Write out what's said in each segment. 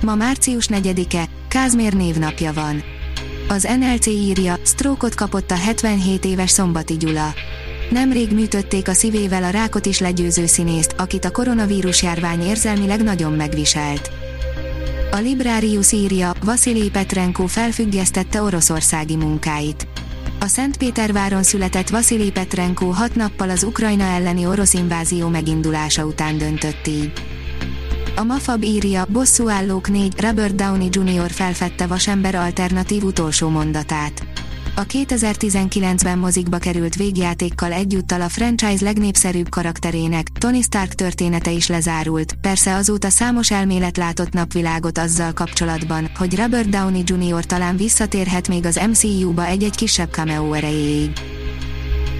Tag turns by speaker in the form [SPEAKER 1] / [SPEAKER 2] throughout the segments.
[SPEAKER 1] Ma március 4-e, Kázmér névnapja van. Az NLC írja, sztrókot kapott a 77 éves Szombati Gyula. Nemrég műtötték a szívével a rákot is legyőző színészt, akit a koronavírus járvány érzelmileg nagyon megviselt. A Librarius írja, Vasilij Petrenko felfüggesztette oroszországi munkáit. A Szentpéterváron született Vasilij Petrenko hat nappal az Ukrajna elleni orosz invázió megindulása után döntött így. A Mafab írja, bosszúállók 4, Robert Downey Jr. felfedte Vasember alternatív utolsó mondatát. A 2019-ben mozikba került végjátékkal egyúttal a franchise legnépszerűbb karakterének, Tony Stark története is lezárult, persze azóta számos elmélet látott napvilágot azzal kapcsolatban, hogy Robert Downey Jr. talán visszatérhet még az MCU-ba egy-egy kisebb cameo erejéig.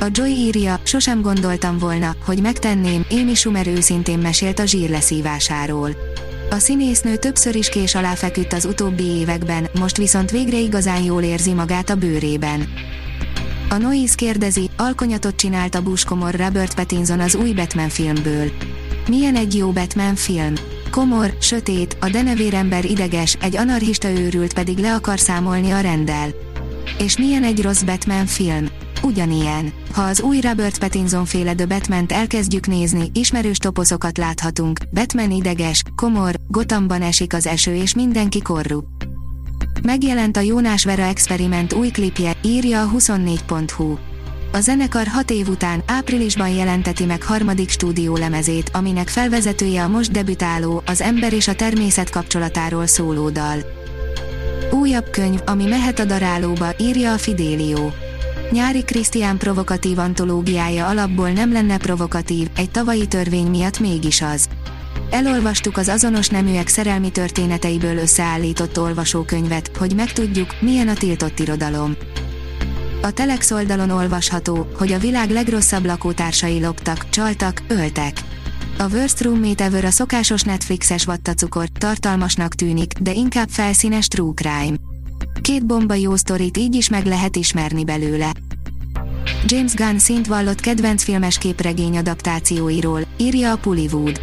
[SPEAKER 1] A Joy írja, sosem gondoltam volna, hogy megtenném, Amy Schumer őszintén mesélt a zsír leszívásáról. A színésznő többször is kés alá feküdt az utóbbi években, most viszont végre igazán jól érzi magát a bőrében. A Noise kérdezi, alkonyatot csinált a buskomor Robert Pattinson az új Batman filmből. Milyen egy jó Batman film? Komor, sötét, a denevérember ideges, egy anarchista őrült pedig le akar számolni a rendel. És milyen egy rossz Batman film? Ugyanilyen. Ha az új Robert Pattinson féle The batman elkezdjük nézni, ismerős toposzokat láthatunk, Batman ideges, komor, Gothamban esik az eső és mindenki korrupt. Megjelent a Jónás Vera Experiment új klipje, írja a 24.hu. A zenekar hat év után áprilisban jelenteti meg harmadik stúdiólemezét, aminek felvezetője a most debütáló, az ember és a természet kapcsolatáról szóló dal. Újabb könyv, ami mehet a darálóba, írja a Fidélió. Nyári Krisztián provokatív antológiája alapból nem lenne provokatív, egy tavalyi törvény miatt mégis az. Elolvastuk az azonos neműek szerelmi történeteiből összeállított olvasókönyvet, hogy megtudjuk, milyen a tiltott irodalom. A Telex oldalon olvasható, hogy a világ legrosszabb lakótársai loptak, csaltak, öltek. A Worst Roommate Ever a szokásos Netflixes vattacukor, tartalmasnak tűnik, de inkább felszínes true crime. Két bomba jó sztorit így is meg lehet ismerni belőle. James Gunn szint vallott kedvenc filmes képregény adaptációiról, írja a Pullywood.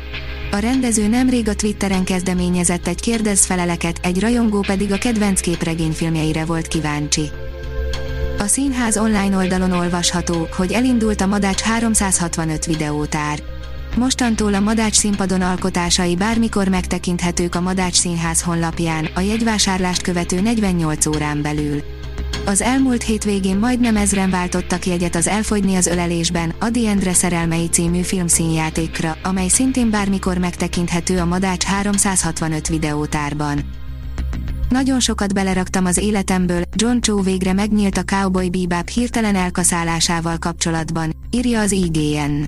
[SPEAKER 1] A rendező nemrég a Twitteren kezdeményezett egy kérdezfeleleket, egy rajongó pedig a kedvenc képregényfilmjeire volt kíváncsi. A színház online oldalon olvasható, hogy elindult a Madács 365 videótár. Mostantól a Madács színpadon alkotásai bármikor megtekinthetők a Madács Színház honlapján, a jegyvásárlást követő 48 órán belül. Az elmúlt hétvégén majdnem ezren váltottak jegyet az Elfogyni az ölelésben, Adi Endre szerelmei című filmszínjátékra, amely szintén bármikor megtekinthető a Madács 365 videótárban. Nagyon sokat beleraktam az életemből, John Cho végre megnyílt a Cowboy Bebop hirtelen elkaszálásával kapcsolatban, írja az IGN.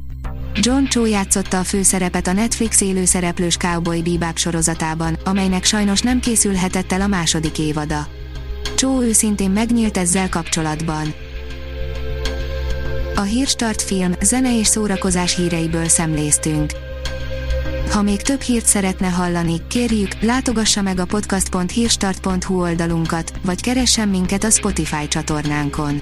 [SPEAKER 1] John Cho játszotta a főszerepet a Netflix élőszereplős Cowboy Bebop sorozatában, amelynek sajnos nem készülhetett el a második évada. Cho őszintén megnyílt ezzel kapcsolatban. A Hírstart film, zene és szórakozás híreiből szemléztünk. Ha még több hírt szeretne hallani, kérjük, látogassa meg a podcast.hírstart.hu oldalunkat, vagy keressen minket a Spotify csatornánkon.